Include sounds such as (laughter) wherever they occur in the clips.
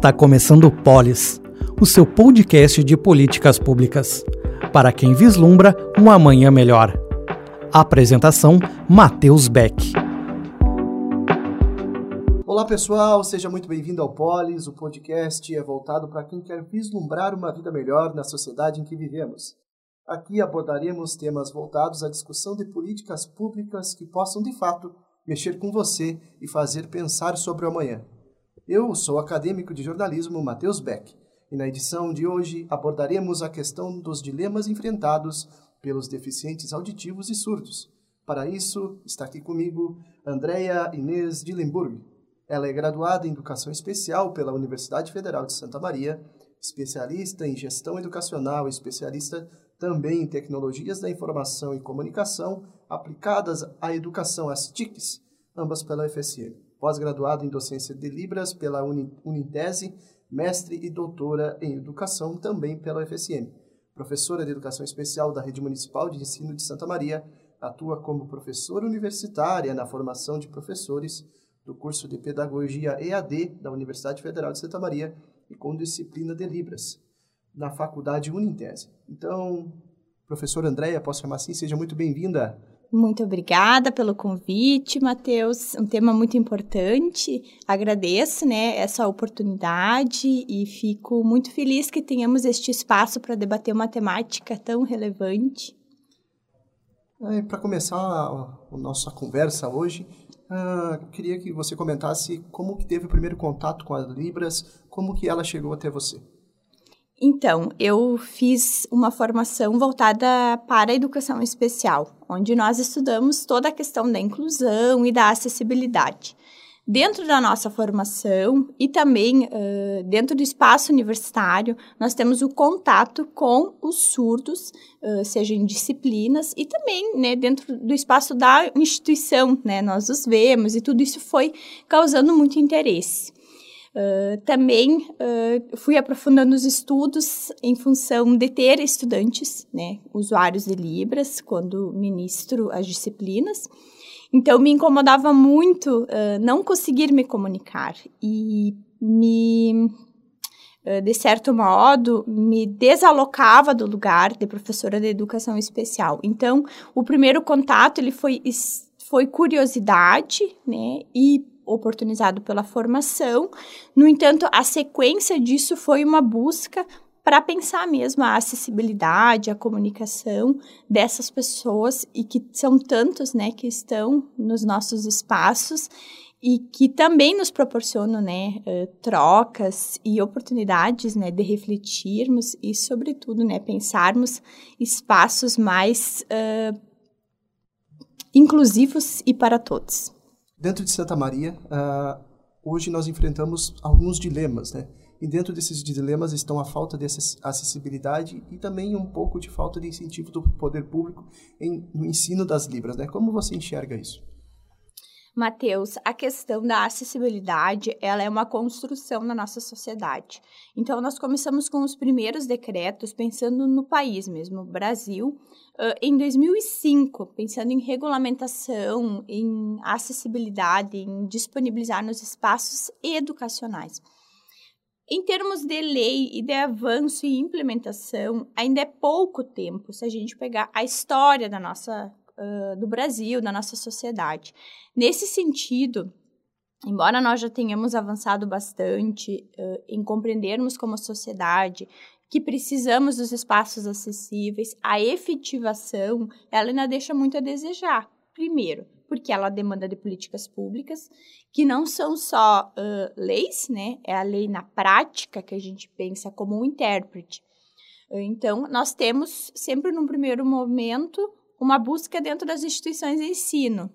Está começando o Polis, o seu podcast de políticas públicas, para quem vislumbra um amanhã melhor. Apresentação: Matheus Beck. Olá pessoal, seja muito bem-vindo ao Polis. O podcast é voltado para quem quer vislumbrar uma vida melhor na sociedade em que vivemos. Aqui abordaremos temas voltados à discussão de políticas públicas que possam, de fato, mexer com você e fazer pensar sobre o amanhã. Eu sou o acadêmico de jornalismo Matheus Beck e na edição de hoje abordaremos a questão dos dilemas enfrentados pelos deficientes auditivos e surdos. Para isso, está aqui comigo Andréia Inês Dillenburg. Ela é graduada em Educação Especial pela Universidade Federal de Santa Maria, especialista em Gestão Educacional e especialista também em Tecnologias da Informação e Comunicação aplicadas à Educação, as TICs, ambas pela UFSM pós-graduado em docência de Libras pela Unitese, mestre e doutora em educação também pela UFSM. Professora de Educação Especial da Rede Municipal de Ensino de Santa Maria, atua como professora universitária na formação de professores do curso de Pedagogia EAD da Universidade Federal de Santa Maria e com disciplina de Libras na Faculdade Unitese. Então, professora Andréia, posso chamar assim? Seja muito bem-vinda muito obrigada pelo convite, Matheus. Um tema muito importante. Agradeço, né, essa oportunidade e fico muito feliz que tenhamos este espaço para debater uma temática tão relevante. É, para começar a, a, nossa conversa hoje, uh, queria que você comentasse como que teve o primeiro contato com as Libras, como que ela chegou até você. Então, eu fiz uma formação voltada para a educação especial, onde nós estudamos toda a questão da inclusão e da acessibilidade. Dentro da nossa formação e também uh, dentro do espaço universitário, nós temos o contato com os surdos, uh, seja em disciplinas e também né, dentro do espaço da instituição, né, nós os vemos e tudo isso foi causando muito interesse. Uh, também uh, fui aprofundando os estudos em função de ter estudantes, né, usuários de Libras, quando ministro as disciplinas. Então, me incomodava muito uh, não conseguir me comunicar e me, de certo modo, me desalocava do lugar de professora de educação especial. Então, o primeiro contato ele foi, foi curiosidade, né, e oportunizado pela formação. No entanto, a sequência disso foi uma busca para pensar mesmo a acessibilidade, a comunicação dessas pessoas e que são tantos, né, que estão nos nossos espaços e que também nos proporcionam, né, uh, trocas e oportunidades, né, de refletirmos e, sobretudo, né, pensarmos espaços mais uh, inclusivos e para todos. Dentro de Santa Maria, uh, hoje nós enfrentamos alguns dilemas, né? E dentro desses dilemas estão a falta de acessibilidade e também um pouco de falta de incentivo do poder público em, no ensino das Libras, né? Como você enxerga isso? Mateus, a questão da acessibilidade, ela é uma construção na nossa sociedade. Então, nós começamos com os primeiros decretos pensando no país mesmo, Brasil, uh, em 2005, pensando em regulamentação, em acessibilidade, em disponibilizar nos espaços educacionais. Em termos de lei e de avanço e implementação, ainda é pouco tempo se a gente pegar a história da nossa do Brasil, da nossa sociedade. Nesse sentido, embora nós já tenhamos avançado bastante uh, em compreendermos como sociedade que precisamos dos espaços acessíveis, a efetivação, ela ainda deixa muito a desejar. Primeiro, porque ela demanda de políticas públicas que não são só uh, leis, né? É a lei na prática que a gente pensa como um intérprete. Então, nós temos sempre num primeiro momento uma busca dentro das instituições de ensino.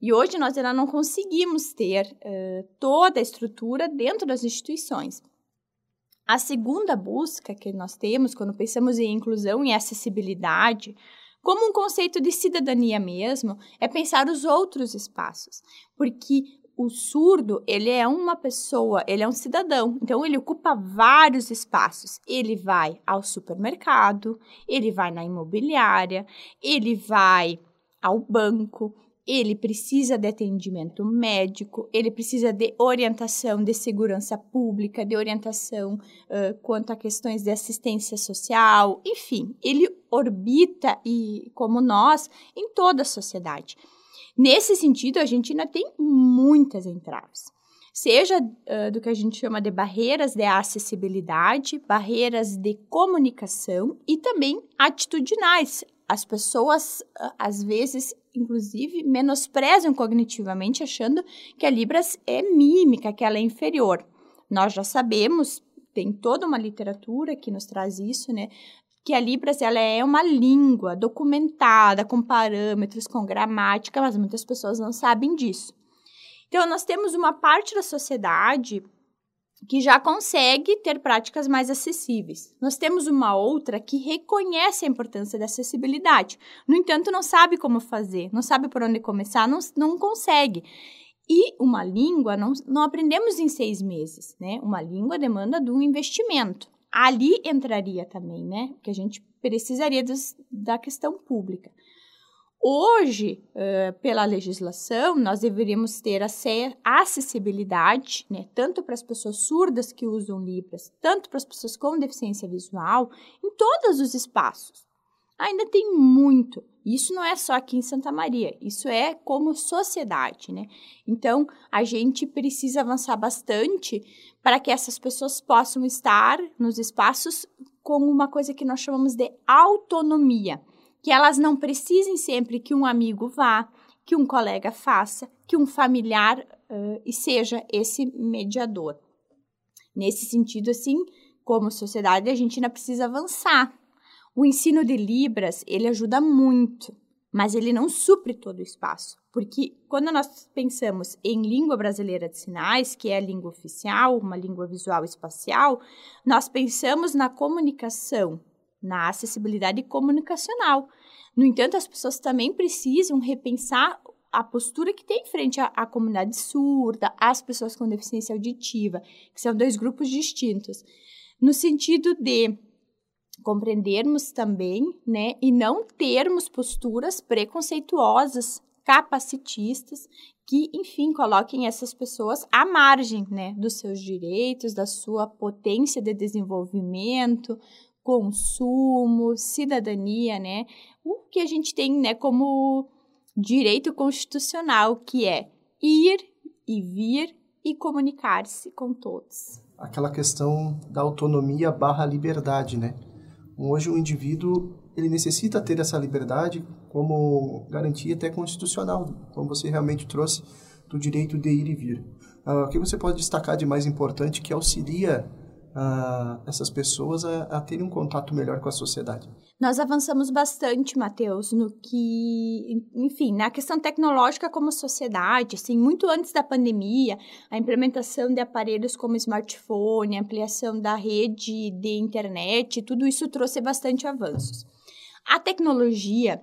E hoje nós ainda não conseguimos ter uh, toda a estrutura dentro das instituições. A segunda busca que nós temos quando pensamos em inclusão e acessibilidade, como um conceito de cidadania mesmo, é pensar os outros espaços, porque o surdo, ele é uma pessoa, ele é um cidadão, então ele ocupa vários espaços. Ele vai ao supermercado, ele vai na imobiliária, ele vai ao banco, ele precisa de atendimento médico, ele precisa de orientação de segurança pública, de orientação uh, quanto a questões de assistência social, enfim, ele orbita e como nós em toda a sociedade. Nesse sentido, a gente ainda tem muitas entraves. Seja uh, do que a gente chama de barreiras de acessibilidade, barreiras de comunicação e também atitudinais. As pessoas, uh, às vezes, inclusive, menosprezam cognitivamente, achando que a Libras é mímica, que ela é inferior. Nós já sabemos, tem toda uma literatura que nos traz isso, né? Que a Libras ela é uma língua documentada, com parâmetros, com gramática, mas muitas pessoas não sabem disso. Então, nós temos uma parte da sociedade que já consegue ter práticas mais acessíveis. Nós temos uma outra que reconhece a importância da acessibilidade. No entanto, não sabe como fazer, não sabe por onde começar, não, não consegue. E uma língua não, não aprendemos em seis meses, né? Uma língua demanda de um investimento. Ali entraria também, né? Que a gente precisaria dos, da questão pública. Hoje, uh, pela legislação, nós deveríamos ter acessibilidade, né, tanto para as pessoas surdas que usam Libras, tanto para as pessoas com deficiência visual, em todos os espaços. Ainda tem muito. Isso não é só aqui em Santa Maria, isso é como sociedade, né? Então, a gente precisa avançar bastante para que essas pessoas possam estar nos espaços com uma coisa que nós chamamos de autonomia que elas não precisem sempre que um amigo vá, que um colega faça, que um familiar uh, seja esse mediador. Nesse sentido, assim, como sociedade, a gente ainda precisa avançar. O ensino de Libras, ele ajuda muito, mas ele não supre todo o espaço. Porque quando nós pensamos em língua brasileira de sinais, que é a língua oficial, uma língua visual espacial, nós pensamos na comunicação na acessibilidade comunicacional. No entanto, as pessoas também precisam repensar a postura que tem frente à, à, comunidade surda, às pessoas com deficiência auditiva, que são dois grupos distintos, no sentido de compreendermos também, né, e não termos posturas preconceituosas, capacitistas, que, enfim, coloquem essas pessoas à margem, né, dos seus direitos, da sua potência de desenvolvimento, consumo, cidadania, né? O que a gente tem, né, como direito constitucional, que é ir e vir e comunicar-se com todos. Aquela questão da autonomia barra liberdade, né? Hoje o indivíduo ele necessita ter essa liberdade como garantia até constitucional, como você realmente trouxe do direito de ir e vir. Uh, o que você pode destacar de mais importante que auxilia essas pessoas a, a terem um contato melhor com a sociedade. Nós avançamos bastante, Matheus, no que, enfim, na questão tecnológica como sociedade, assim, muito antes da pandemia, a implementação de aparelhos como smartphone, ampliação da rede de internet, tudo isso trouxe bastante avanços. A tecnologia,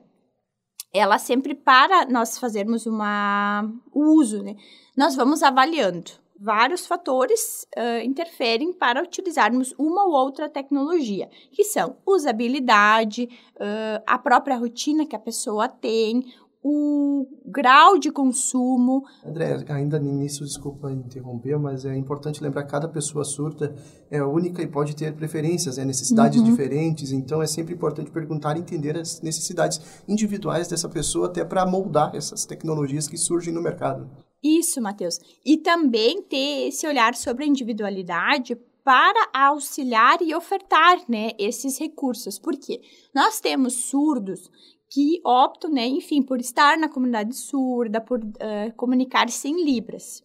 ela sempre para nós fazermos uma o uso, né? Nós vamos avaliando vários fatores uh, interferem para utilizarmos uma ou outra tecnologia, que são usabilidade, uh, a própria rotina que a pessoa tem, o grau de consumo. André, ainda nisso, desculpa interromper, mas é importante lembrar que cada pessoa surda é única e pode ter preferências, né, necessidades uhum. diferentes, então é sempre importante perguntar e entender as necessidades individuais dessa pessoa até para moldar essas tecnologias que surgem no mercado. Isso, Matheus. E também ter esse olhar sobre a individualidade para auxiliar e ofertar né, esses recursos. Por quê? Nós temos surdos que optam, né, enfim, por estar na comunidade surda, por uh, comunicar-se Libras.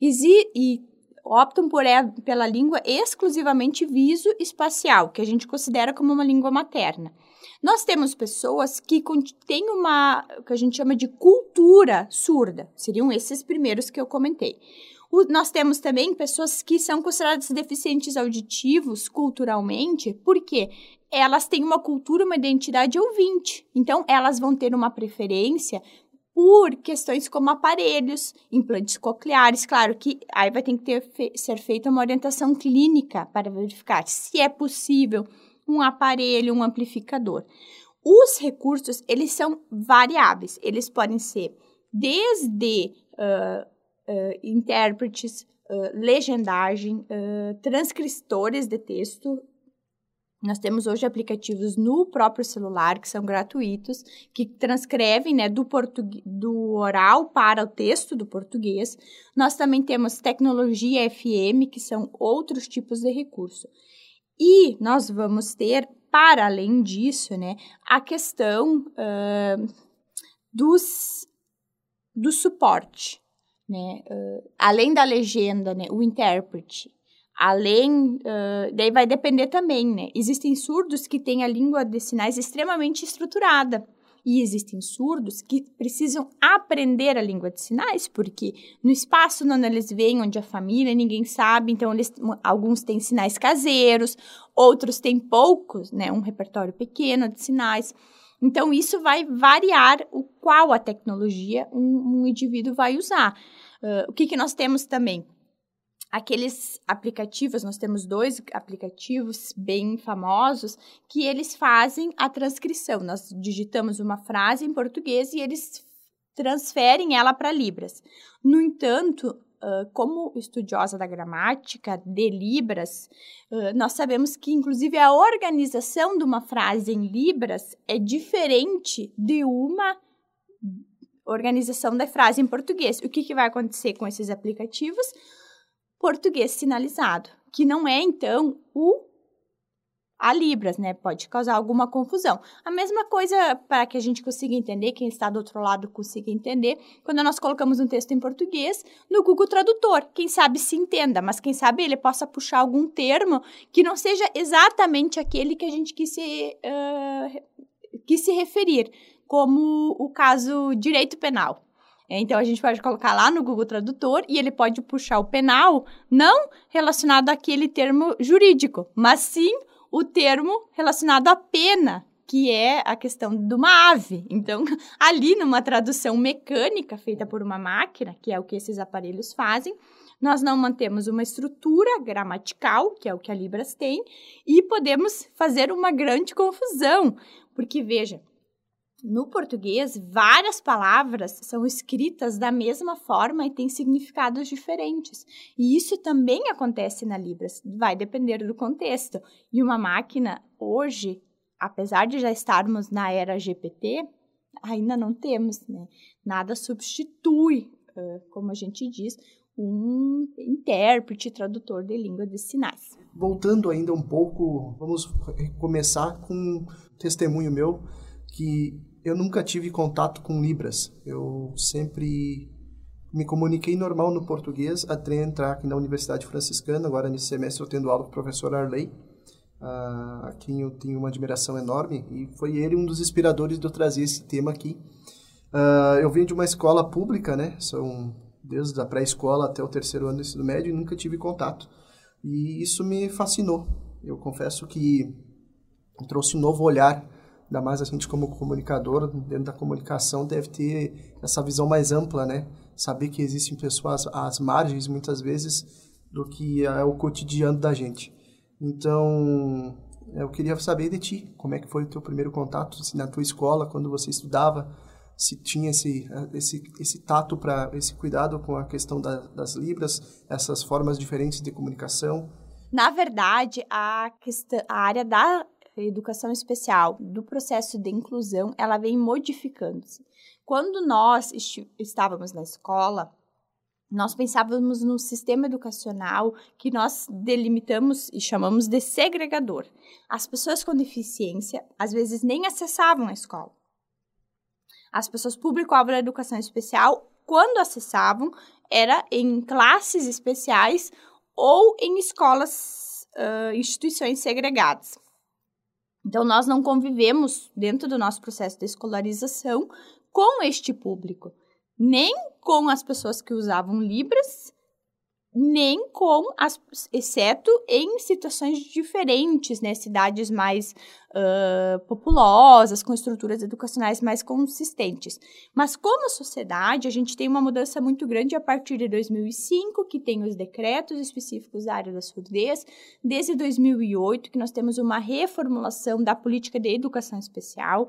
E, e optam por, é, pela língua exclusivamente viso-espacial, que a gente considera como uma língua materna. Nós temos pessoas que têm uma, que a gente chama de cultura surda, seriam esses primeiros que eu comentei. O, nós temos também pessoas que são consideradas deficientes auditivos culturalmente, porque elas têm uma cultura, uma identidade ouvinte. Então, elas vão ter uma preferência por questões como aparelhos, implantes cocleares. Claro que aí vai ter que ter, ser feita uma orientação clínica para verificar se é possível um aparelho, um amplificador. Os recursos, eles são variáveis. Eles podem ser desde uh, uh, intérpretes, uh, legendagem, transcritores de texto, nós temos hoje aplicativos no próprio celular que são gratuitos, que transcrevem né, do, do oral para o texto do português. Nós também temos tecnologia FM, que são outros tipos de recurso. E nós vamos ter, para além disso, né, a questão uh, dos, do suporte. Né? Uh, além da legenda, né, o intérprete Além, uh, daí vai depender também, né? Existem surdos que têm a língua de sinais extremamente estruturada. E existem surdos que precisam aprender a língua de sinais, porque no espaço onde eles vêm, onde a família ninguém sabe, então eles, alguns têm sinais caseiros, outros têm poucos, né, um repertório pequeno de sinais. Então isso vai variar o qual a tecnologia um, um indivíduo vai usar. Uh, o que, que nós temos também? Aqueles aplicativos, nós temos dois aplicativos bem famosos que eles fazem a transcrição. Nós digitamos uma frase em português e eles transferem ela para Libras. No entanto, como estudiosa da gramática de Libras, nós sabemos que, inclusive, a organização de uma frase em Libras é diferente de uma organização da frase em português. O que, que vai acontecer com esses aplicativos? Português sinalizado, que não é então o a Libras, né? Pode causar alguma confusão. A mesma coisa para que a gente consiga entender, quem está do outro lado consiga entender, quando nós colocamos um texto em português no Google Tradutor. Quem sabe se entenda, mas quem sabe ele possa puxar algum termo que não seja exatamente aquele que a gente quis se, uh, quis se referir, como o caso direito penal. Então a gente pode colocar lá no Google Tradutor e ele pode puxar o penal, não relacionado àquele termo jurídico, mas sim o termo relacionado à pena, que é a questão de uma ave. Então, (laughs) ali numa tradução mecânica feita por uma máquina, que é o que esses aparelhos fazem, nós não mantemos uma estrutura gramatical, que é o que a Libras tem, e podemos fazer uma grande confusão, porque veja, no português, várias palavras são escritas da mesma forma e têm significados diferentes. E isso também acontece na Libras, vai depender do contexto. E uma máquina, hoje, apesar de já estarmos na era GPT, ainda não temos, né? Nada substitui, como a gente diz, um intérprete, tradutor de língua de sinais. Voltando ainda um pouco, vamos começar com um testemunho meu que eu nunca tive contato com Libras. Eu sempre me comuniquei normal no português até entrar aqui na Universidade Franciscana. Agora, nesse semestre, eu tendo aula com o professor Arley, a quem eu tenho uma admiração enorme. E foi ele um dos inspiradores de eu trazer esse tema aqui. Uh, eu venho de uma escola pública, né? São desde a pré-escola até o terceiro ano do ensino médio e nunca tive contato. E isso me fascinou. Eu confesso que trouxe um novo olhar ainda mais a gente como comunicador, dentro da comunicação, deve ter essa visão mais ampla, né? Saber que existem pessoas às margens, muitas vezes, do que é o cotidiano da gente. Então, eu queria saber de ti, como é que foi o teu primeiro contato, se na tua escola, quando você estudava, se tinha esse, esse, esse tato para esse cuidado com a questão da, das libras, essas formas diferentes de comunicação. Na verdade, a, questão, a área da educação especial, do processo de inclusão, ela vem modificando-se. Quando nós estávamos na escola, nós pensávamos no sistema educacional que nós delimitamos e chamamos de segregador. As pessoas com deficiência, às vezes, nem acessavam a escola. As pessoas público-alvo da educação especial, quando acessavam, era em classes especiais ou em escolas, uh, instituições segregadas. Então, nós não convivemos dentro do nosso processo de escolarização com este público, nem com as pessoas que usavam Libras nem com as, exceto em situações diferentes, né, cidades mais uh, populosas, com estruturas educacionais mais consistentes. Mas como sociedade, a gente tem uma mudança muito grande a partir de 2005, que tem os decretos específicos da área da surdez, desde 2008, que nós temos uma reformulação da política de educação especial,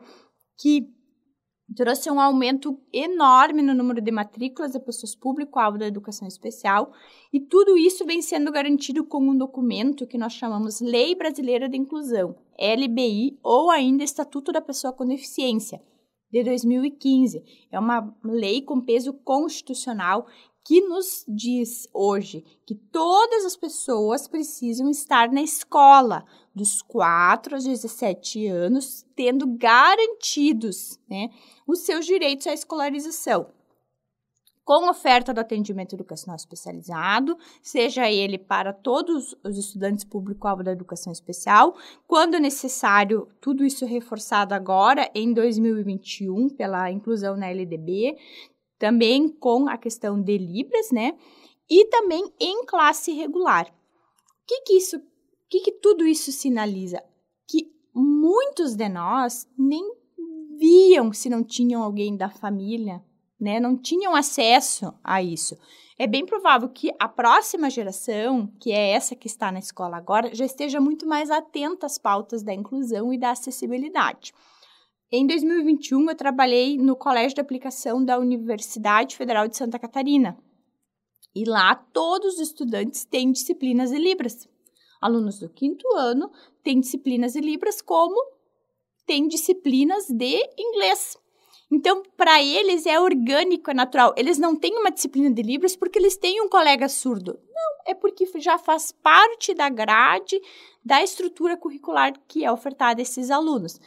que trouxe um aumento enorme no número de matrículas de pessoas público-alvo da educação especial, e tudo isso vem sendo garantido com um documento que nós chamamos Lei Brasileira de Inclusão, LBI, ou ainda Estatuto da Pessoa com Deficiência, de 2015. É uma lei com peso constitucional que nos diz hoje que todas as pessoas precisam estar na escola, dos 4 aos 17 anos, tendo garantidos né, os seus direitos à escolarização. Com oferta do atendimento educacional especializado, seja ele para todos os estudantes público-alvo da educação especial, quando necessário, tudo isso reforçado agora em 2021 pela inclusão na LDB, também com a questão de Libras, né? E também em classe regular. O que, que isso, que, que tudo isso sinaliza? Que muitos de nós nem viam se não tinham alguém da família, né? Não tinham acesso a isso. É bem provável que a próxima geração, que é essa que está na escola agora, já esteja muito mais atenta às pautas da inclusão e da acessibilidade. Em 2021, eu trabalhei no Colégio de Aplicação da Universidade Federal de Santa Catarina. E lá todos os estudantes têm disciplinas de Libras. Alunos do quinto ano têm disciplinas de Libras, como têm disciplinas de inglês. Então, para eles é orgânico, é natural. Eles não têm uma disciplina de Libras porque eles têm um colega surdo. Não, é porque já faz parte da grade da estrutura curricular que é ofertada a esses alunos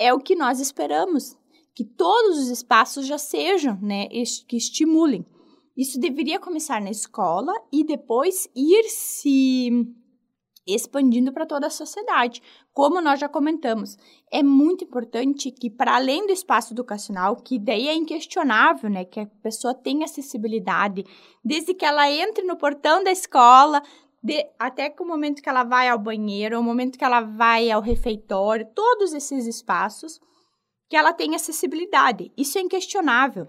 é o que nós esperamos, que todos os espaços já sejam, né, que estimulem. Isso deveria começar na escola e depois ir se expandindo para toda a sociedade. Como nós já comentamos, é muito importante que, para além do espaço educacional, que daí é inquestionável, né, que a pessoa tenha acessibilidade, desde que ela entre no portão da escola, de, até que o momento que ela vai ao banheiro, o momento que ela vai ao refeitório, todos esses espaços, que ela tem acessibilidade. Isso é inquestionável.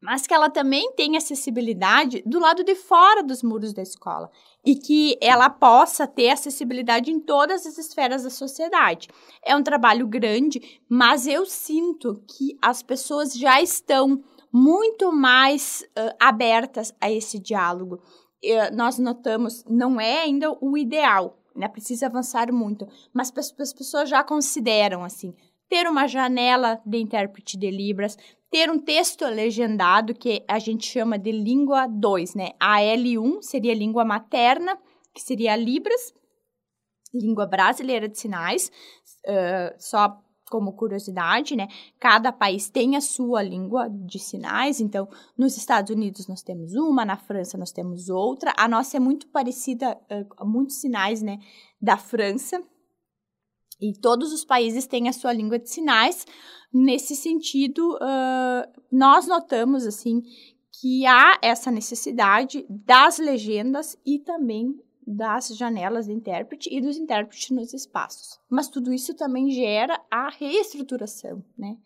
Mas que ela também tem acessibilidade do lado de fora dos muros da escola e que ela possa ter acessibilidade em todas as esferas da sociedade. É um trabalho grande, mas eu sinto que as pessoas já estão muito mais uh, abertas a esse diálogo nós notamos, não é ainda o ideal, né? Precisa avançar muito, mas as pessoas já consideram assim, ter uma janela de intérprete de Libras, ter um texto legendado que a gente chama de língua 2, né? A L1 seria língua materna, que seria Libras, língua brasileira de sinais, uh, só como curiosidade, né? Cada país tem a sua língua de sinais, então nos Estados Unidos nós temos uma, na França nós temos outra. A nossa é muito parecida uh, muitos sinais, né, da França. E todos os países têm a sua língua de sinais. Nesse sentido, uh, nós notamos assim que há essa necessidade das legendas e também das janelas de intérprete e dos intérpretes nos espaços. Mas tudo isso também gera a reestruturação, né?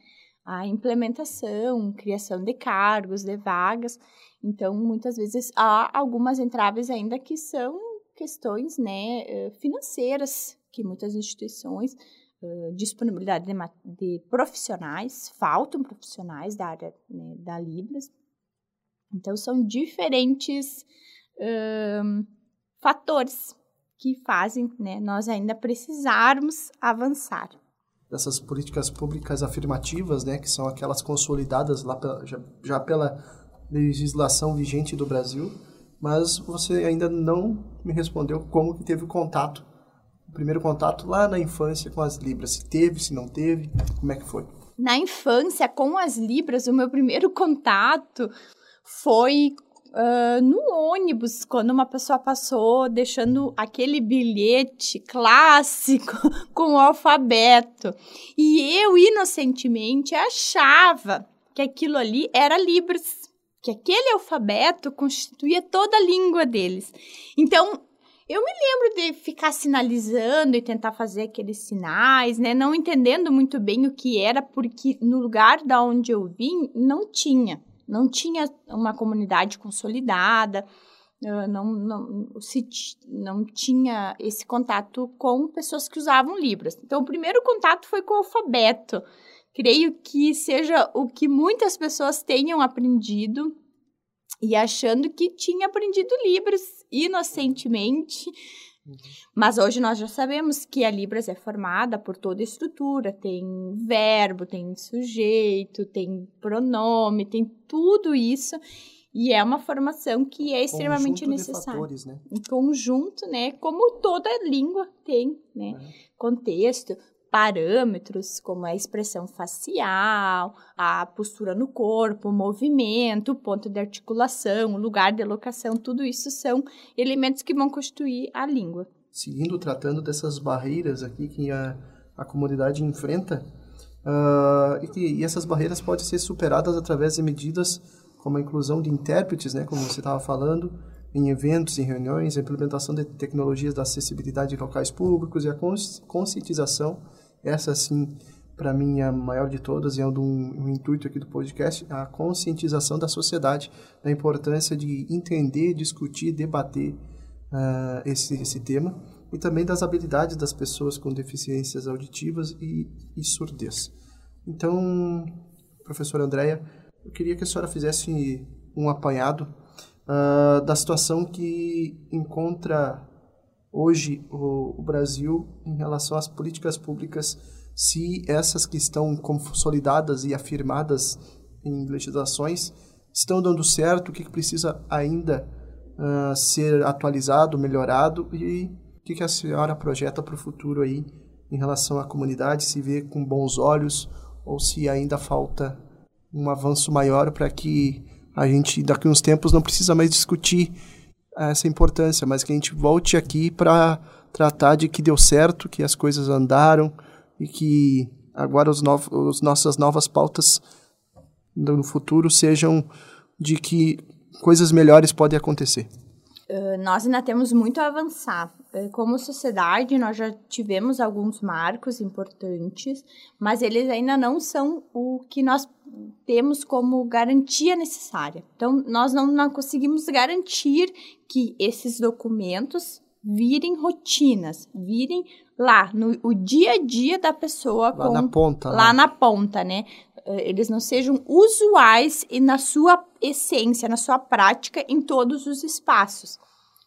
A implementação, criação de cargos, de vagas. Então, muitas vezes há algumas entraves ainda que são questões né, eh, financeiras, que muitas instituições, uh, disponibilidade de, de, profissionais, faltam profissionais da área né, da Libras. Então, são diferentes. Uh, fatores que fazem né, nós ainda precisarmos avançar. Dessas políticas públicas afirmativas, né, que são aquelas consolidadas lá pela, já, já pela legislação vigente do Brasil, mas você ainda não me respondeu como que teve o contato, o primeiro contato lá na infância com as Libras. Se teve, se não teve, como é que foi? Na infância, com as Libras, o meu primeiro contato foi uh, no ônibus, quando uma pessoa passou deixando aquele bilhete clássico (laughs) com o alfabeto. E eu, inocentemente, achava que aquilo ali era Libras. que aquele alfabeto constituía toda a língua deles. Então, eu me lembro de ficar sinalizando e tentar fazer aqueles sinais, né? Não entendendo muito bem o que era, porque no lugar da onde eu vim não tinha, não tinha uma comunidade consolidada, não, não, se, não tinha esse contato com pessoas que usavam Libras. Então, o primeiro contato foi com o alfabeto. Creio que seja o que muitas pessoas tenham aprendido e achando que tinha aprendido Libras inocentemente. Uhum. Mas hoje nós já sabemos que a Libras é formada por toda a estrutura, tem verbo, tem sujeito, tem pronome, tem tudo isso. E é uma formação que é extremamente necessária. Fatores, né? Em conjunto, né? Como toda língua tem, né? É. Contexto, parâmetros como a expressão facial, a postura no corpo, o movimento, o ponto de articulação, o lugar de locação, tudo isso são elementos que vão constituir a língua. Seguindo tratando dessas barreiras aqui que a, a comunidade enfrenta, uh, e, que, e essas barreiras podem ser superadas através de medidas como a inclusão de intérpretes, né, como você estava falando, em eventos, em reuniões, a implementação de tecnologias da acessibilidade em locais públicos e a conscientização essa, sim, para mim é a maior de todas e é um, um, intuito aqui do podcast, a conscientização da sociedade da importância de entender, discutir, debater uh, esse, esse tema e também das habilidades das pessoas com deficiências auditivas e, e surdez. Então, professora Andréia, eu queria que a senhora fizesse um apanhado uh, da situação que encontra hoje o, o, Brasil em relação às políticas públicas, se essas que estão consolidadas e afirmadas em legislações estão dando certo, o que, que precisa ainda uh, ser atualizado, melhorado e o que, que a senhora projeta para o futuro aí em relação à comunidade, se vê com bons olhos ou se ainda falta um avanço maior para que a gente daqui uns tempos não precisa mais discutir essa importância, mas que a gente volte aqui para tratar de que deu certo, que as coisas andaram e que agora os, os nossas novas pautas no futuro sejam de que coisas melhores podem acontecer. Uh, nós ainda temos muito a avançar. Uh, como sociedade, nós já tivemos alguns marcos importantes, mas eles ainda não são o que nós temos como garantia necessária. Então, nós não, não conseguimos garantir que esses documentos virem rotinas, virem lá no o dia a dia da pessoa lá com, na ponta, lá né? na ponta, né? Eh, eles não sejam usuais e na sua essência, na sua prática em todos os espaços.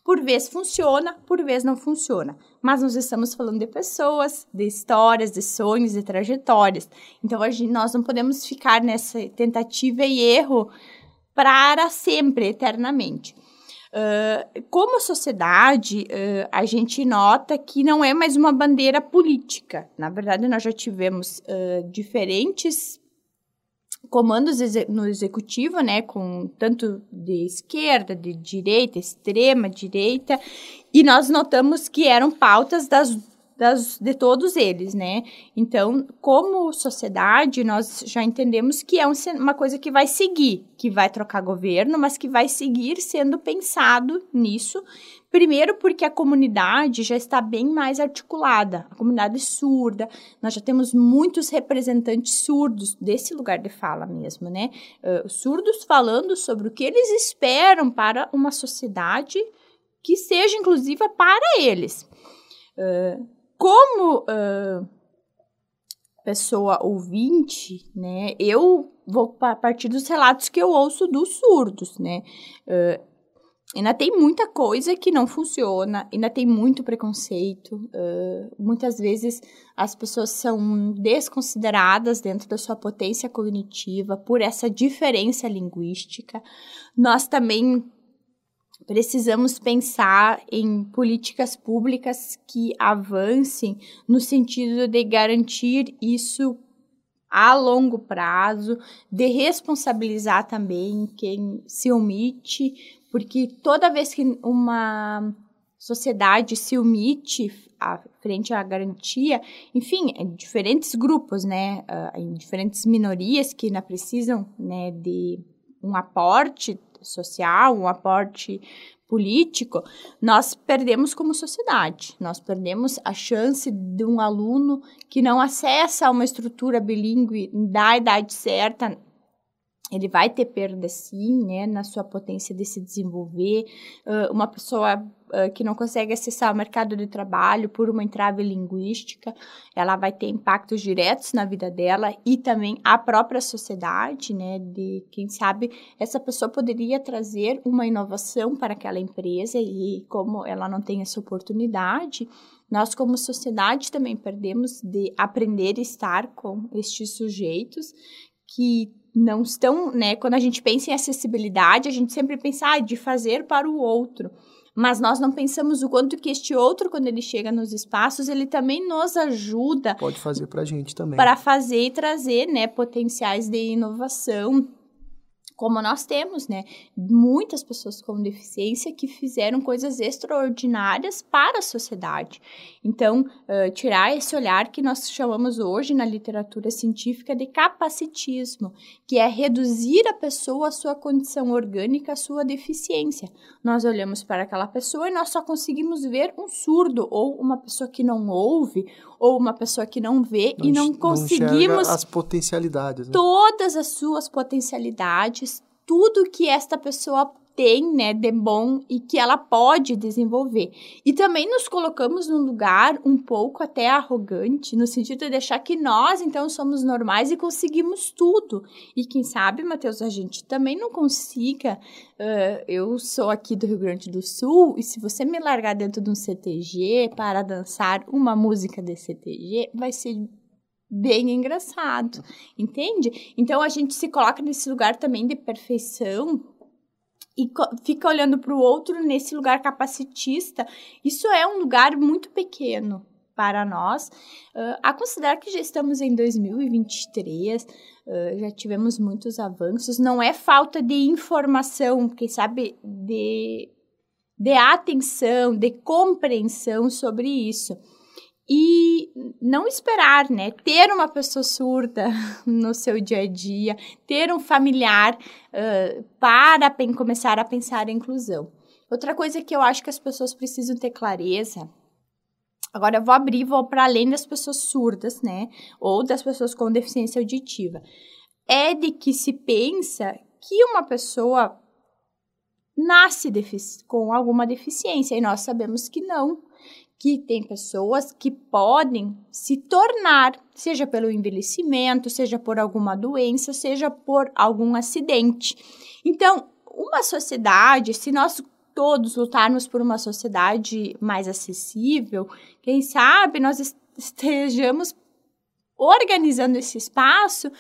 Por vez funciona, por vez não funciona. Mas nós estamos falando de pessoas, de histórias, de sonhos, de trajetórias. Então gente, nós não podemos ficar nessa tentativa e erro para sempre, eternamente. Uh, como sociedade, uh, a gente nota que não é mais uma bandeira política. Na verdade, nós já tivemos uh, diferentes comandos no executivo, né, com tanto de esquerda, de direita, extrema direita, e nós notamos que eram pautas das, das, de todos eles, né? Então, como sociedade, nós já entendemos que é um, uma coisa que vai seguir, que vai trocar governo, mas que vai seguir sendo pensado nisso, Primeiro, porque a comunidade já está bem mais articulada, a comunidade surda, nós já temos muitos representantes surdos desse lugar de fala mesmo, né? Uh, surdos falando sobre o que eles esperam para uma sociedade que seja inclusiva para eles. Uh, como uh, pessoa ouvinte, né, eu vou a partir dos relatos que eu ouço dos surdos, né? Uh, ainda tem muita coisa que não funciona, ainda tem muito preconceito. Uh, muitas vezes as pessoas são desconsideradas dentro da sua potência cognitiva por essa diferença linguística. Nós também precisamos pensar em políticas públicas que avancem no sentido de garantir isso a longo prazo, de responsabilizar também quem se omite, porque toda vez que uma sociedade se omite à frente à garantia, enfim, em diferentes grupos, né, uh, em diferentes minorias que ainda precisam, né, de um aporte social, um aporte político, nós perdemos como sociedade. Nós perdemos a chance de um aluno que não acessa uma estrutura bilíngue da idade certa, ele vai ter perda sim, né, na sua potência de se desenvolver. Uh, uma pessoa uh, que não consegue acessar o mercado de trabalho por uma entrave linguística, ela vai ter impactos diretos na vida dela e também a própria sociedade, né, de quem sabe essa pessoa poderia trazer uma inovação para aquela empresa e como ela não tem essa oportunidade, nós como sociedade também perdemos de aprender a estar com estes sujeitos que não estão, né? Quando a gente pensa em acessibilidade, a gente sempre pensa ah, de fazer para o outro. Mas nós não pensamos o quanto que este outro, quando ele chega nos espaços, ele também nos ajuda. Pode fazer para a gente também. Para fazer e trazer, né, potenciais de inovação como nós temos, né? Muitas pessoas com deficiência que fizeram coisas extraordinárias para a sociedade. Então, uh, tirar esse olhar que nós chamamos hoje na literatura científica de capacitismo, que é reduzir a pessoa à sua condição orgânica, à sua deficiência. Nós olhamos para aquela pessoa e nós só conseguimos ver um surdo ou uma pessoa que não ouve ou uma pessoa que não vê não, e não conseguimos não as potencialidades, né? todas as suas potencialidades, tudo que esta pessoa tem, né, de bom e que ela pode desenvolver. E também nos colocamos num lugar um pouco até arrogante, no sentido de deixar que nós, então, somos normais e conseguimos tudo. E quem sabe, Matheus, a gente também não consiga. Uh, eu sou aqui do Rio Grande do Sul e se você me largar dentro de um CTG para dançar uma música de CTG, vai ser bem engraçado, entende? Então a gente se coloca nesse lugar também de perfeição e fica olhando para o outro nesse lugar capacitista, isso é um lugar muito pequeno para nós. Uh, a considerar que já estamos em 2023, uh, já tivemos muitos avanços, não é falta de informação, quem sabe, de, de atenção, de compreensão sobre isso e não esperar, né? Ter uma pessoa surda (laughs) no seu dia a dia, ter um familiar uh, para começar a pensar em inclusão. Outra coisa que eu acho que as pessoas precisam ter clareza. Agora eu vou abrir, vou para além das pessoas surdas, né? Ou das pessoas com deficiência auditiva. É de que se pensa que uma pessoa nasce com alguma deficiência e nós sabemos que não que tem pessoas que podem se tornar, seja pelo envelhecimento, seja por alguma doença, seja por algum acidente. Então, uma sociedade, se nós todos lutarmos por uma sociedade mais acessível, quem sabe nós estejamos organizando esse espaço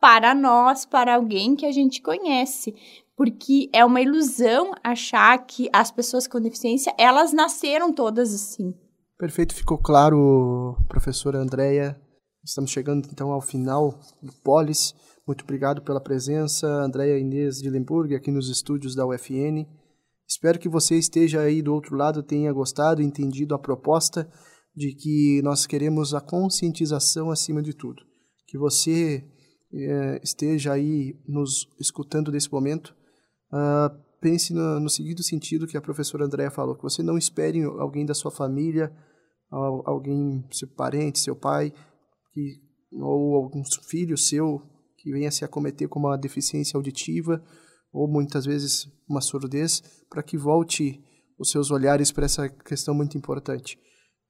para nós, para alguém que a gente conhece, porque é uma ilusão achar que as pessoas com deficiência, elas nasceram todas assim. Perfeito, ficou claro, professora Andréia. Estamos chegando então ao final do Polis. Muito obrigado pela presença, Andréia Inês de Lemburg, aqui nos estúdios da UFN. Espero que você esteja aí do outro lado, tenha gostado entendido a proposta de que nós queremos a conscientização acima de tudo. Que você é, esteja aí nos escutando nesse momento, uh, pense no, no seguinte sentido que a professora Andréia falou, que você não espere alguém da sua família alguém, seu parente, seu pai, que, ou algum filho seu que venha se acometer com uma deficiência auditiva ou muitas vezes uma surdez, para que volte os seus olhares para essa questão muito importante.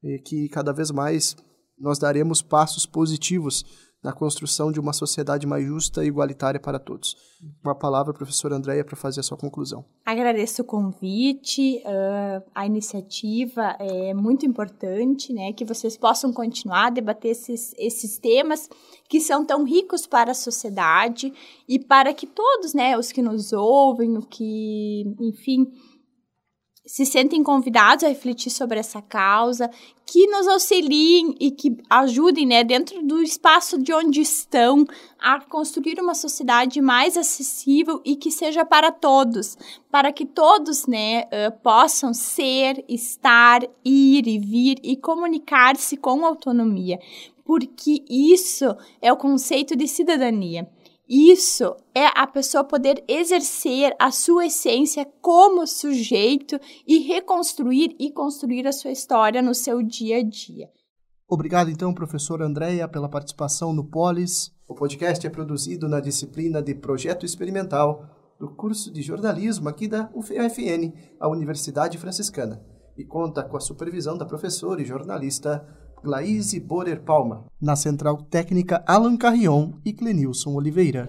E que cada vez mais nós daremos passos positivos na construção de uma sociedade mais justa e igualitária para todos. Uma palavra, professora Andréia, para fazer a sua conclusão. Agradeço o convite, uh, a iniciativa é muito importante, né, que vocês possam continuar a debater esses, esses temas que são tão ricos para a sociedade e para que todos, né, os que nos ouvem, o que, enfim, se sentem convidados a refletir sobre essa causa, que nos auxiliem e que ajudem, né, dentro do espaço de onde estão, a construir uma sociedade mais acessível e que seja para todos, para que todos, né, possam ser, estar, ir e vir e comunicar-se com autonomia, porque isso é o conceito de cidadania. Isso é a pessoa poder exercer a sua essência como sujeito e reconstruir e construir a sua história no seu dia a dia. Obrigado, então, professor Andréia, pela participação no Polis. O podcast é produzido na disciplina de Projeto Experimental do curso de jornalismo aqui da UFN, a Universidade Franciscana, e conta com a supervisão da professora e jornalista Glaise Borer Palma, na central técnica Alan Carrion e Clenilson Oliveira.